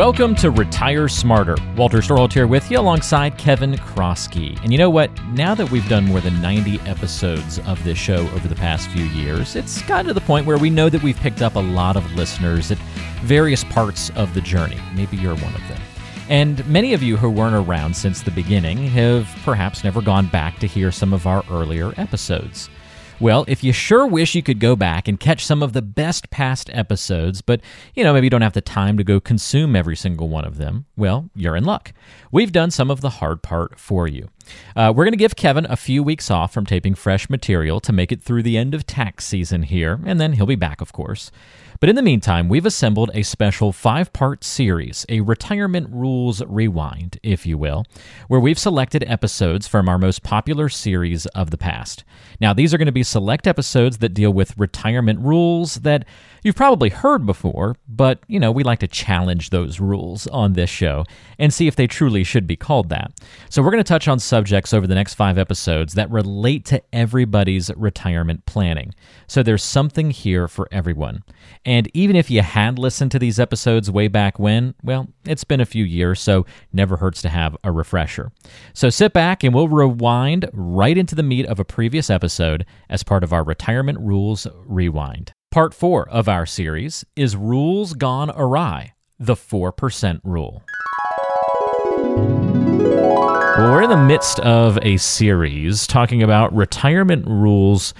Welcome to Retire Smarter. Walter Storholt here with you alongside Kevin Kroskey. And you know what? Now that we've done more than 90 episodes of this show over the past few years, it's gotten to the point where we know that we've picked up a lot of listeners at various parts of the journey. Maybe you're one of them. And many of you who weren't around since the beginning have perhaps never gone back to hear some of our earlier episodes. Well, if you sure wish you could go back and catch some of the best past episodes, but you know, maybe you don't have the time to go consume every single one of them, well, you're in luck. We've done some of the hard part for you. Uh, we're going to give Kevin a few weeks off from taping fresh material to make it through the end of tax season here, and then he'll be back, of course. But in the meantime, we've assembled a special five part series, a retirement rules rewind, if you will, where we've selected episodes from our most popular series of the past. Now, these are going to be select episodes that deal with retirement rules that you've probably heard before, but, you know, we like to challenge those rules on this show and see if they truly should be called that. So, we're going to touch on subjects over the next five episodes that relate to everybody's retirement planning. So, there's something here for everyone. And even if you had listened to these episodes way back when, well, it's been a few years, so never hurts to have a refresher. So, sit back and we'll rewind right into the meat of a previous episode as part of our Retirement Rules Rewind. Part four of our series is Rules Gone Awry The 4% Rule. Well, we're in the midst of a series talking about retirement rules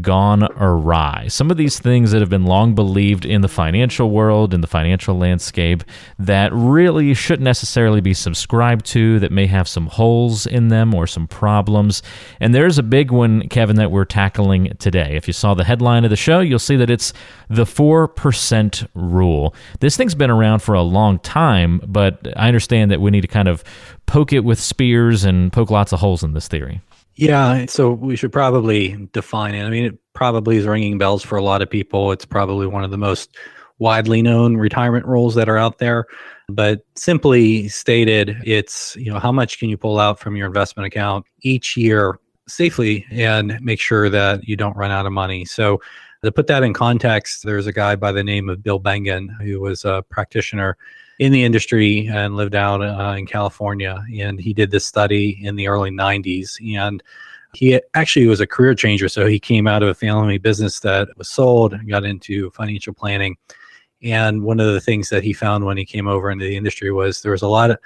gone awry. Some of these things that have been long believed in the financial world, in the financial landscape, that really shouldn't necessarily be subscribed to, that may have some holes in them or some problems. And there's a big one, Kevin, that we're tackling today. If you saw the headline of the show, you'll see that it's the 4% rule. This thing's been around for a long time, but I understand that we need to kind of poke it with spears and poke lots of holes in this theory. Yeah, so we should probably define it. I mean, it probably is ringing bells for a lot of people. It's probably one of the most widely known retirement rules that are out there. But simply stated, it's, you know, how much can you pull out from your investment account each year safely and make sure that you don't run out of money. So to put that in context, there's a guy by the name of Bill Bengen who was a practitioner in the industry and lived out uh, in California. And he did this study in the early 90s. And he actually was a career changer. So he came out of a family business that was sold, and got into financial planning. And one of the things that he found when he came over into the industry was there was a lot of,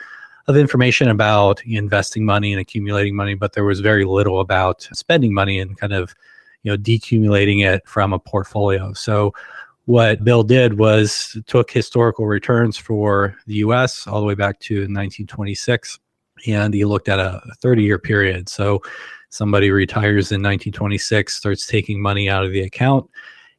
of information about investing money and accumulating money, but there was very little about spending money and kind of, you know, decumulating it from a portfolio. So what Bill did was took historical returns for the US all the way back to 1926 and he looked at a 30 year period. So somebody retires in 1926, starts taking money out of the account.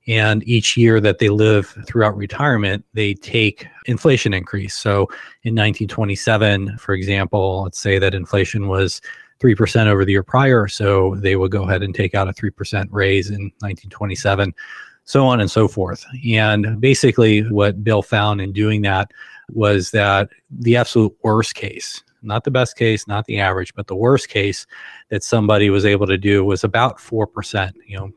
And each year that they live throughout retirement, they take inflation increase. So in 1927, for example, let's say that inflation was 3% over the year prior. So they would go ahead and take out a 3% raise in 1927 so on and so forth. And basically, what Bill found in doing that was that the absolute worst case, not the best case, not the average, but the worst case that somebody was able to do was about 4%. You know,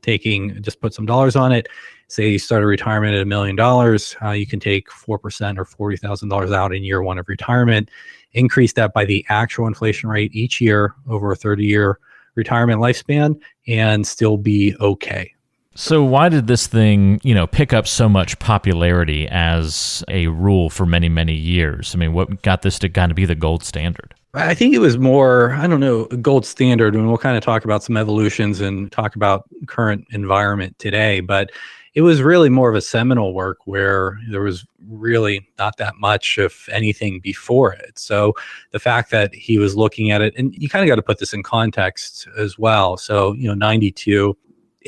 taking just put some dollars on it. Say you start a retirement at a million dollars, uh, you can take 4% or $40,000 out in year one of retirement, increase that by the actual inflation rate each year over a 30 year retirement lifespan, and still be okay. So why did this thing, you know, pick up so much popularity as a rule for many, many years? I mean, what got this to kind of be the gold standard? I think it was more, I don't know, gold standard, and we'll kind of talk about some evolutions and talk about current environment today. But it was really more of a seminal work where there was really not that much, if anything, before it. So the fact that he was looking at it, and you kind of got to put this in context as well. So, you know, 92,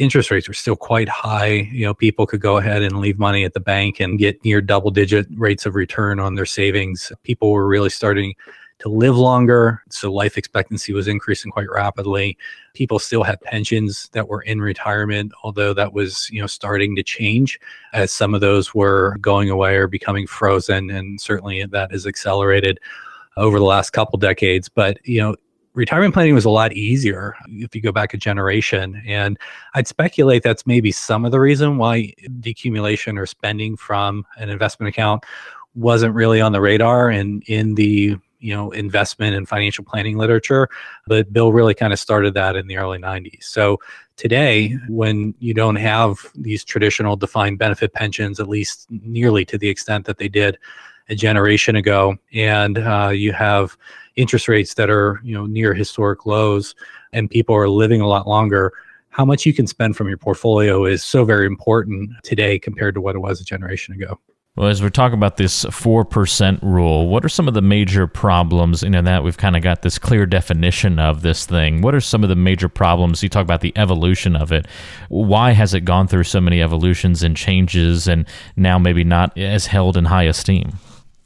interest rates were still quite high. You know, people could go ahead and leave money at the bank and get near double digit rates of return on their savings. People were really starting to live longer. So life expectancy was increasing quite rapidly. People still had pensions that were in retirement, although that was, you know, starting to change as some of those were going away or becoming frozen. And certainly that has accelerated over the last couple decades. But, you know, retirement planning was a lot easier if you go back a generation. And I'd speculate that's maybe some of the reason why decumulation or spending from an investment account wasn't really on the radar and in the you know investment and financial planning literature but bill really kind of started that in the early 90s so today when you don't have these traditional defined benefit pensions at least nearly to the extent that they did a generation ago and uh, you have interest rates that are you know near historic lows and people are living a lot longer how much you can spend from your portfolio is so very important today compared to what it was a generation ago well, as we're talking about this 4% rule, what are some of the major problems? You know, that we've kind of got this clear definition of this thing. What are some of the major problems? You talk about the evolution of it. Why has it gone through so many evolutions and changes and now maybe not as held in high esteem?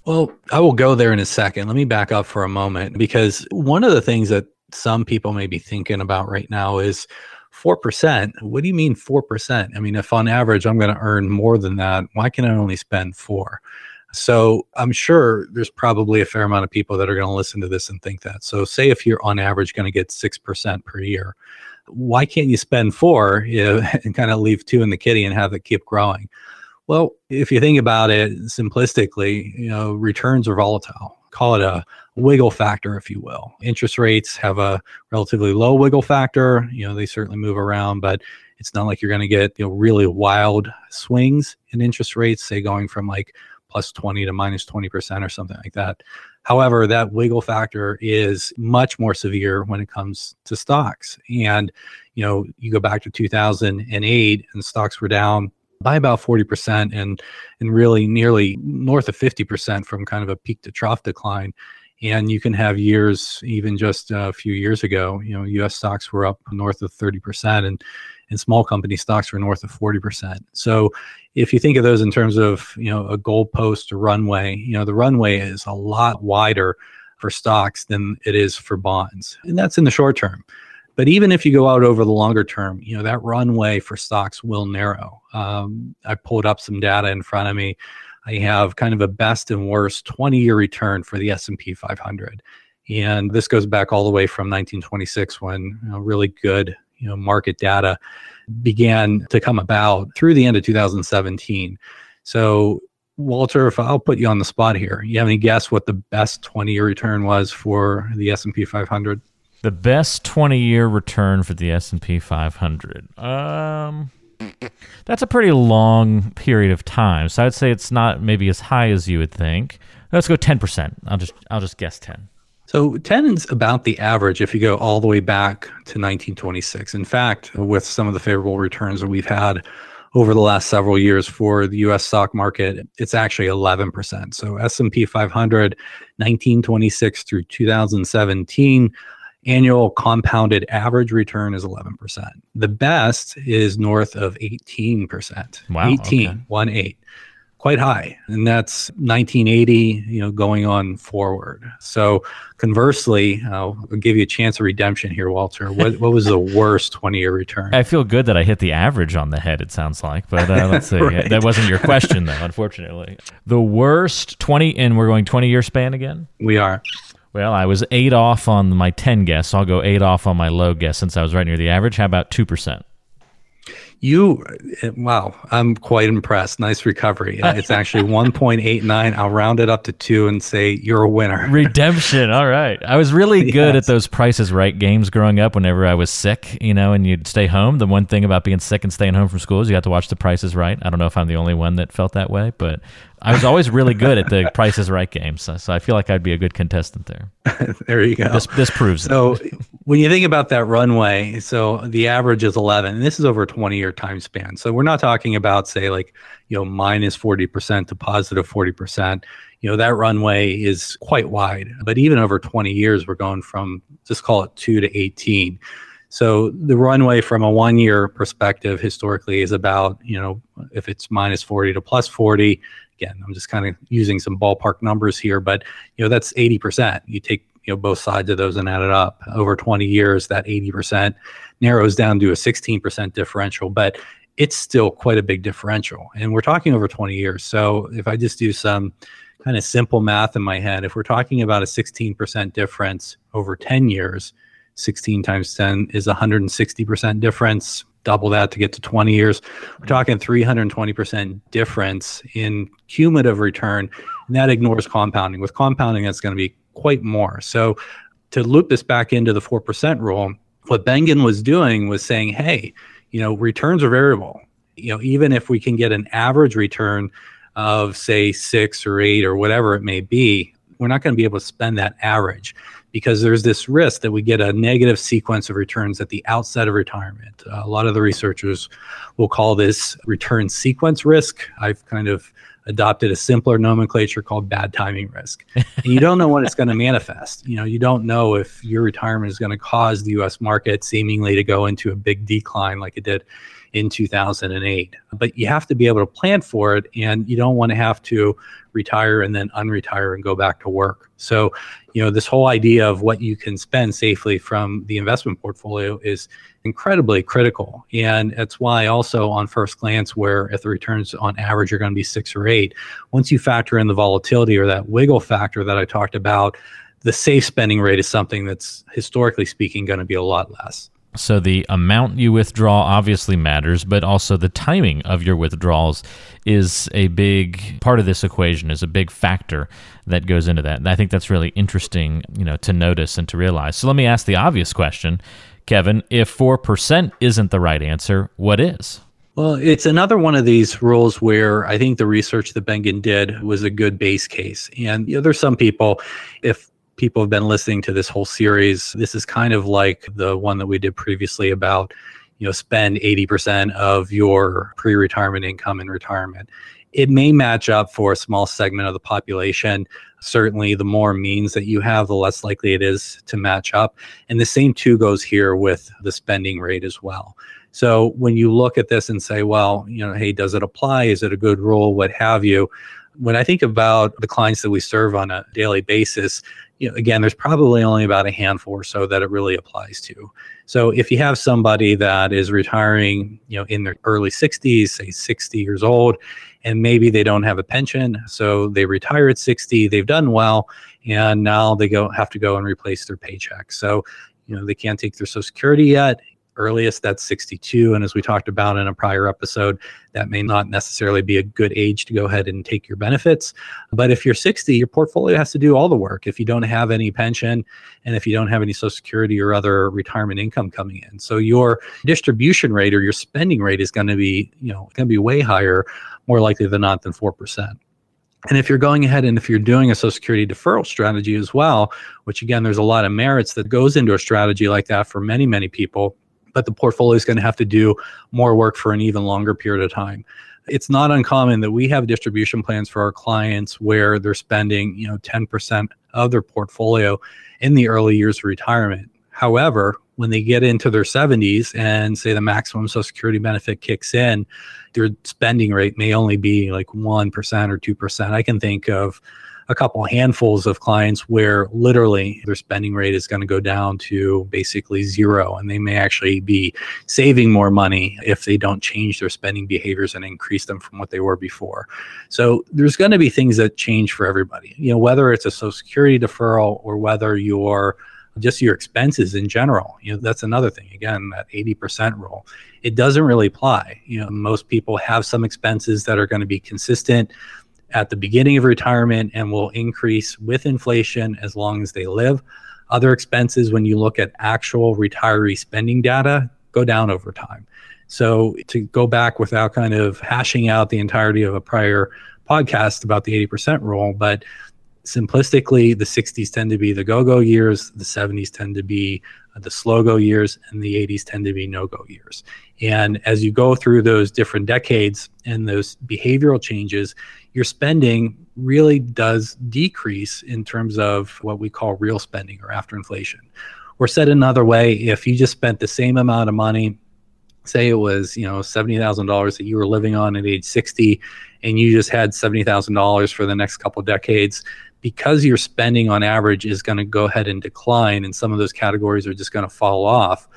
Well, I will go there in a second. Let me back up for a moment because one of the things that some people may be thinking about right now is 4%. What do you mean 4%? I mean, if on average I'm going to earn more than that, why can I only spend 4? So I'm sure there's probably a fair amount of people that are going to listen to this and think that. So say if you're on average going to get 6% per year, why can't you spend 4 you know, and kind of leave 2 in the kitty and have it keep growing? Well, if you think about it simplistically, you know, returns are volatile. Call it a wiggle factor, if you will. Interest rates have a relatively low wiggle factor. You know, they certainly move around, but it's not like you're going to get you know really wild swings in interest rates, say going from like plus 20 to minus 20% or something like that. However, that wiggle factor is much more severe when it comes to stocks. And, you know, you go back to 2008 and stocks were down by about 40% and and really nearly north of 50% from kind of a peak to trough decline. And you can have years even just a few years ago you know us stocks were up north of 30% and and small company stocks were north of 40% so if you think of those in terms of you know a goalpost or runway you know the runway is a lot wider for stocks than it is for bonds. And that's in the short term but even if you go out over the longer term you know that runway for stocks will narrow um, i pulled up some data in front of me I have kind of a best and worst 20 year return for the S&P 500. And this goes back all the way from 1926 when you know, really good you know, market data began to come about through the end of 2017. So, Walter, if I'll put you on the spot here, you have any guess what the best 20 year return was for the S&P 500? The best 20 year return for the S&P 500. Um that's a pretty long period of time. So I'd say it's not maybe as high as you would think. Let's go 10%. I'll just I'll just guess 10. So 10 is about the average if you go all the way back to 1926. In fact, with some of the favorable returns that we've had over the last several years for the US stock market, it's actually 11%. So S&P 500 1926 through 2017 annual compounded average return is 11%. The best is north of 18%. Wow. 18, okay. 1 8. Quite high. And that's 1980, you know, going on forward. So conversely, I'll give you a chance of redemption here, Walter. What, what was the worst 20 year return? I feel good that I hit the average on the head, it sounds like. But uh, let's see. right. That wasn't your question, though, unfortunately. The worst 20, and we're going 20 year span again? We are. Well, I was eight off on my 10 guess. So I'll go eight off on my low guess since I was right near the average. How about 2%? You, eh, wow, I'm quite impressed. Nice recovery. It's actually 1.89. I'll round it up to two and say you're a winner. Redemption. All right. I was really good yes. at those Price is Right games growing up whenever I was sick, you know, and you'd stay home. The one thing about being sick and staying home from school is you got to watch the Price is Right. I don't know if I'm the only one that felt that way, but I was always really good at the Price is Right games, so, so I feel like I'd be a good contestant there. there you go. This this proves so it. So when you think about that runway, so the average is 11, and this is over a 20 year time span. So we're not talking about say like you know minus minus 40 percent to positive positive 40 percent. You know that runway is quite wide, but even over 20 years, we're going from just call it two to 18. So the runway from a one year perspective historically is about, you know, if it's minus 40 to plus 40, again, I'm just kind of using some ballpark numbers here, but you know that's 80%. You take you know both sides of those and add it up over 20 years. That 80% narrows down to a 16% differential, but it's still quite a big differential. And we're talking over 20 years. So if I just do some kind of simple math in my head, if we're talking about a 16% difference over 10 years, 16 times 10 is 160% difference double that to get to 20 years. We're mm-hmm. talking 320% difference in cumulative return And that ignores compounding. With compounding, that's going to be quite more. So to loop this back into the 4% rule, what Bengen was doing was saying, hey, you know, returns are variable. You know, even if we can get an average return of say six or eight or whatever it may be, we're not going to be able to spend that average because there's this risk that we get a negative sequence of returns at the outset of retirement. Uh, a lot of the researchers will call this return sequence risk. I've kind of adopted a simpler nomenclature called bad timing risk. and you don't know when it's going to manifest. You know, you don't know if your retirement is going to cause the US market seemingly to go into a big decline like it did in 2008. But you have to be able to plan for it and you don't want to have to retire and then unretire and go back to work. So, you know, this whole idea of what you can spend safely from the investment portfolio is incredibly critical. And that's why also on first glance, where if the returns on average are going to be six or eight, once you factor in the volatility or that wiggle factor that I talked about, the safe spending rate is something that's historically speaking going to be a lot less. So the amount you withdraw obviously matters, but also the timing of your withdrawals is a big part of this equation, is a big factor that goes into that. And I think that's really interesting, you know, to notice and to realize. So let me ask the obvious question, Kevin, if 4% isn't the right answer, what is? Well, it's another one of these rules where I think the research that Bengen did was a good base case. And you know, there's some people, if people have been listening to this whole series, this is kind of like the one that we did previously about, you know, spend 80% of your pre-retirement income in retirement. It may match up for a small segment of the population. Certainly, the more means that you have, the less likely it is to match up. And the same too goes here with the spending rate as well. So when you look at this and say, well, you know, hey, does it apply? Is it a good rule? What have you? When I think about the clients that we serve on a daily basis, you know, again, there's probably only about a handful or so that it really applies to. So if you have somebody that is retiring, you know, in their early 60s, say 60 years old, and maybe they don't have a pension, so they retire at 60, they've done well, and now they go have to go and replace their paycheck. So, you know, they can't take their Social Security yet, earliest that's 62 and as we talked about in a prior episode that may not necessarily be a good age to go ahead and take your benefits but if you're 60 your portfolio has to do all the work. If you don't have any pension and if you don't have any social security or other retirement income coming in so your distribution rate or your spending rate is going to be you know going to be way higher more likely than not than 4% and if you're going ahead and if you're doing a Social Security deferral strategy as well, which again, there's a lot of merits that goes into a strategy like that for many, many people, but the portfolio is going to have to do more work for an even longer period of time. It's not uncommon that we have distribution plans for our clients where they're spending, you know, 10% of their portfolio in the early years of retirement. However, when they get into their 70s and say the maximum social security benefit kicks in, their spending rate may only be like 1% or 2%. I can think of a couple handfuls of clients where literally their spending rate is going to go down to basically zero and they may actually be saving more money if they don't change their spending behaviors and increase them from what they were before. So there's going to be things that change for everybody you know whether it's a social security deferral or whether you're just your expenses in general you know that's another thing. Again that 80% rule it doesn't really apply. You know most people have some expenses that are going to be consistent at the beginning of retirement and will increase with inflation as long as they live. Other expenses, when you look at actual retiree spending data, go down over time. So, to go back without kind of hashing out the entirety of a prior podcast about the 80% rule, but simplistically, the 60s tend to be the go go years, the 70s tend to be the slow go years, and the 80s tend to be no go years. And as you go through those different decades and those behavioral changes, your spending really does decrease in terms of what we call real spending or after inflation. Or said another way, if you just spent the same amount of money, say it was, you know, $70,000 that you were living on at age 60 and you just had $70,000 for the next couple decades, because your spending on average is going to go ahead and decline and some of those categories are just going to fall off,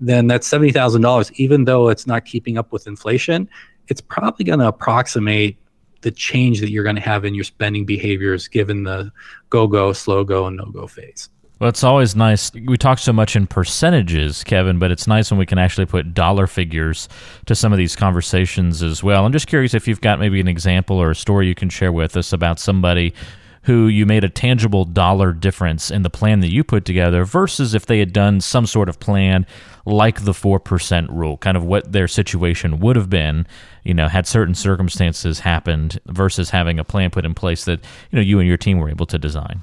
then that $70,000, even though it's not keeping up with inflation, it's probably going to approximate the change that you're going to have in your spending behaviors given the go go, slow go, and no go phase. Well, it's always nice. We talk so much in percentages, Kevin, but it's nice when we can actually put dollar figures to some of these conversations as well. I'm just curious if you've got maybe an example or a story you can share with us about somebody who you made a tangible dollar difference in the plan that you put together versus if they had done some sort of plan like the 4% rule, kind of what their situation would have been, you know, had certain circumstances happened versus having a plan put in place that, you know, you and your team were able to design.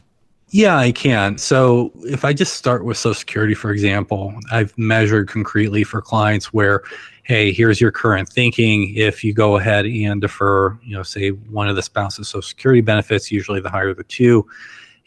Yeah, I can. So if I just start with Social Security, for example, I've measured concretely for clients where, hey, here's your current thinking. If you go ahead and defer, you know, say one of the spouse's Social Security benefits, usually the higher the two,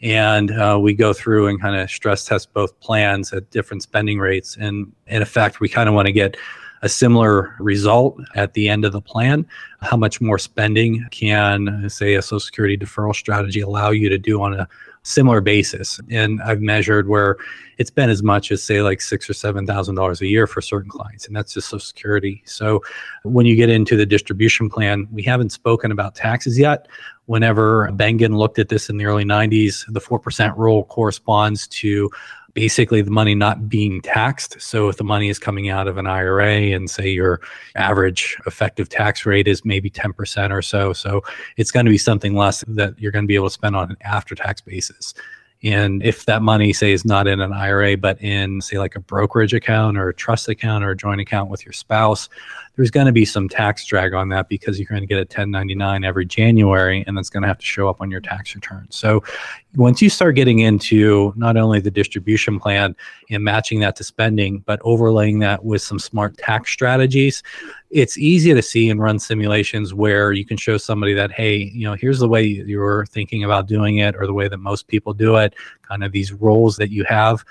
and uh, we go through and kind of stress test both plans at different spending rates. And in effect, we kind of want to get a similar result at the end of the plan. How much more spending can, say, a Social Security deferral strategy allow you to do on a similar basis. And I've measured where it's been as much as say like six or seven thousand dollars a year for certain clients, and that's just Social Security. So when you get into the distribution plan, we haven't spoken about taxes yet. Whenever Bengen looked at this in the early 90s, the 4% rule corresponds to basically the money not being taxed. So if the money is coming out of an IRA and say your average effective tax rate is maybe 10% or so, so it's going to be something less that you're going to be able to spend on an after tax basis. And if that money, say, is not in an IRA, but in, say, like a brokerage account or a trust account or a joint account with your spouse, there's going to be some tax drag on that because you're going to get a 1099 every January and that's going to have to show up on your tax return. So once you start getting into not only the distribution plan and matching that to spending, but overlaying that with some smart tax strategies, it's easy to see and run simulations where you can show somebody that, hey, you know, here's the way you're thinking about doing it or the way that most people do it, kind of these roles that you have.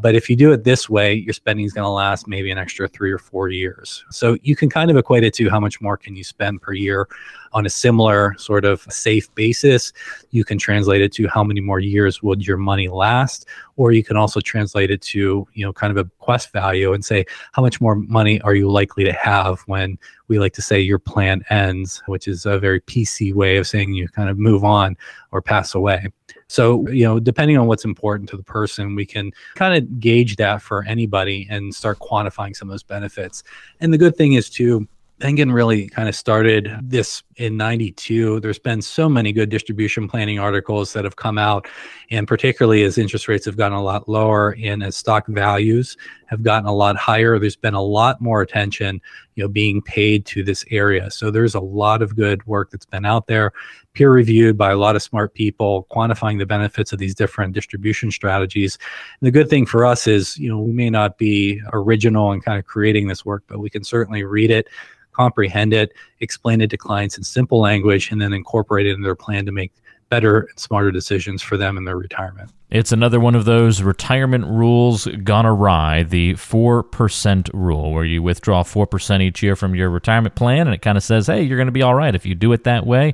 But if you do it this way, your spending is going to last maybe an extra three or four years. So you can kind of equate it to how much more can you spend per year on a similar sort of safe basis. You can translate it to how many more years would your money last, or you can also translate it to you know kind of a quest value and say how much more money are you likely to have when we like to say your plan ends, which is a very PC way of saying you kind of move on or pass away. So, you know, depending on what's important to the person, we can kind of gauge that for anybody and start quantifying some of those benefits. And the good thing is, too, Bengen really kind of started this in 92. There's been so many good distribution planning articles that have come out, and particularly as interest rates have gotten a lot lower and as stock values have gotten a lot higher, there's been a lot more attention, you know, being paid to this area. So there's a lot of good work that's been out there, peer reviewed by a lot of smart people, quantifying the benefits of these different distribution strategies. And the good thing for us is, you know, we may not be original in kind of creating this work, but we can certainly read it comprehend it, explain it to clients in simple language, and then incorporate it in their plan to make better and smarter decisions for them in their retirement. It's another one of those retirement rules gone awry, the 4% rule, where you withdraw 4% each year from your retirement plan, and it kind of says, hey, you're going to be all right if you do it that way.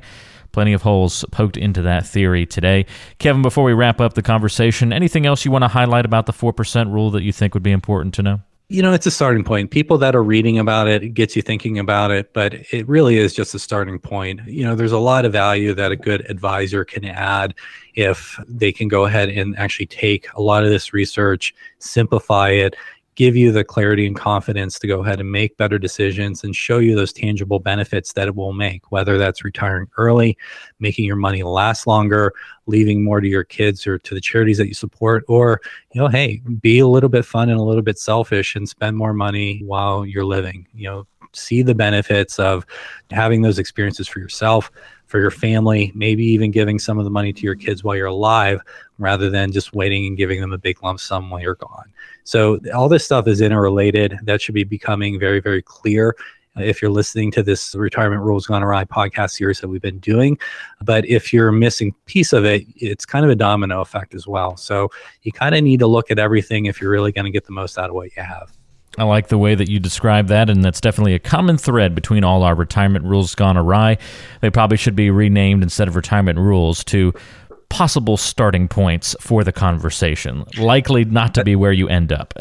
Plenty of holes poked into that theory today. Kevin, before we wrap up the conversation, anything else you want to highlight about the 4% rule that you think would be important to know? You know, it's a starting point. People that are reading about it, it gets you thinking about it, but it really is just a starting point. You know, there's a lot of value that a good advisor can add if they can go ahead and actually take a lot of this research, simplify it, give you the clarity and confidence to go ahead and make better decisions and show you those tangible benefits that it will make, whether that's retiring early, making your money last longer, leaving more to your kids or to the charities that you support, or, you know, hey, be a little bit fun and a little bit selfish and spend more money while you're living. You know, see the benefits of having those experiences for yourself, for your family, maybe even giving some of the money to your kids while you're alive rather than just waiting and giving them a big lump sum while you're gone. So all this stuff is interrelated. That should be becoming very, very clear if you're listening to this retirement rules gone awry podcast series that we've been doing but if you're missing piece of it it's kind of a domino effect as well so you kind of need to look at everything if you're really going to get the most out of what you have I like the way that you describe that, and that's definitely a common thread between all our retirement rules gone awry. They probably should be renamed instead of retirement rules to possible starting points for the conversation. Likely not to be where you end up.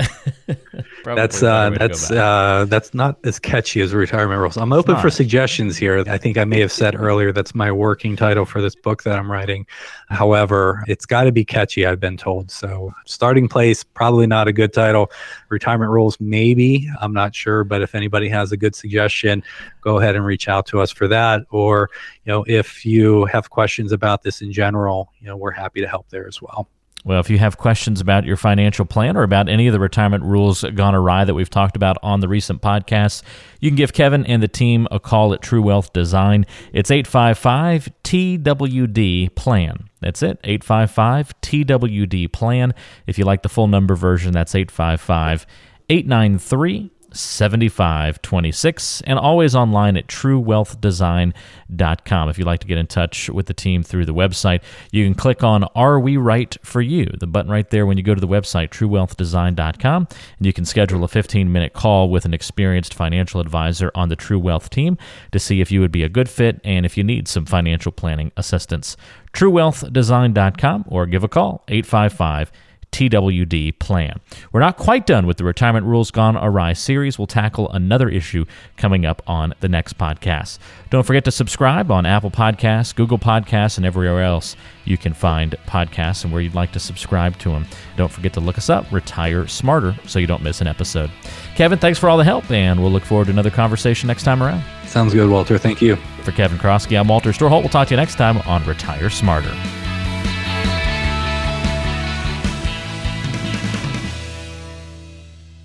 that's uh, that's uh, that's not as catchy as retirement rules. I'm open for suggestions here. I think I may have said earlier that's my working title for this book that I'm writing. However, it's got to be catchy. I've been told. So starting place probably not a good title. Retirement rules maybe. I'm not sure, but if anybody has a good suggestion, go ahead and reach out to us for that. Or you know, if you have questions about this in general, you know, we're happy to help there as well. Well, if you have questions about your financial plan or about any of the retirement rules gone awry that we've talked about on the recent podcasts, you can give Kevin and the team a call at True Wealth Design. It's 855 TWD Plan. That's it, 855 TWD Plan. If you like the full number version, that's 855 893 7526 and always online at truewealthdesign.com. If you'd like to get in touch with the team through the website, you can click on Are We Right for You? The button right there when you go to the website, truewealthdesign.com, and you can schedule a 15 minute call with an experienced financial advisor on the True Wealth team to see if you would be a good fit and if you need some financial planning assistance. truewealthdesign.com or give a call 855 TWD plan. We're not quite done with the Retirement Rules Gone Awry series. We'll tackle another issue coming up on the next podcast. Don't forget to subscribe on Apple Podcasts, Google Podcasts, and everywhere else you can find podcasts and where you'd like to subscribe to them. Don't forget to look us up, Retire Smarter, so you don't miss an episode. Kevin, thanks for all the help, and we'll look forward to another conversation next time around. Sounds good, Walter. Thank you. For Kevin Kroskey, I'm Walter Storholt. We'll talk to you next time on Retire Smarter.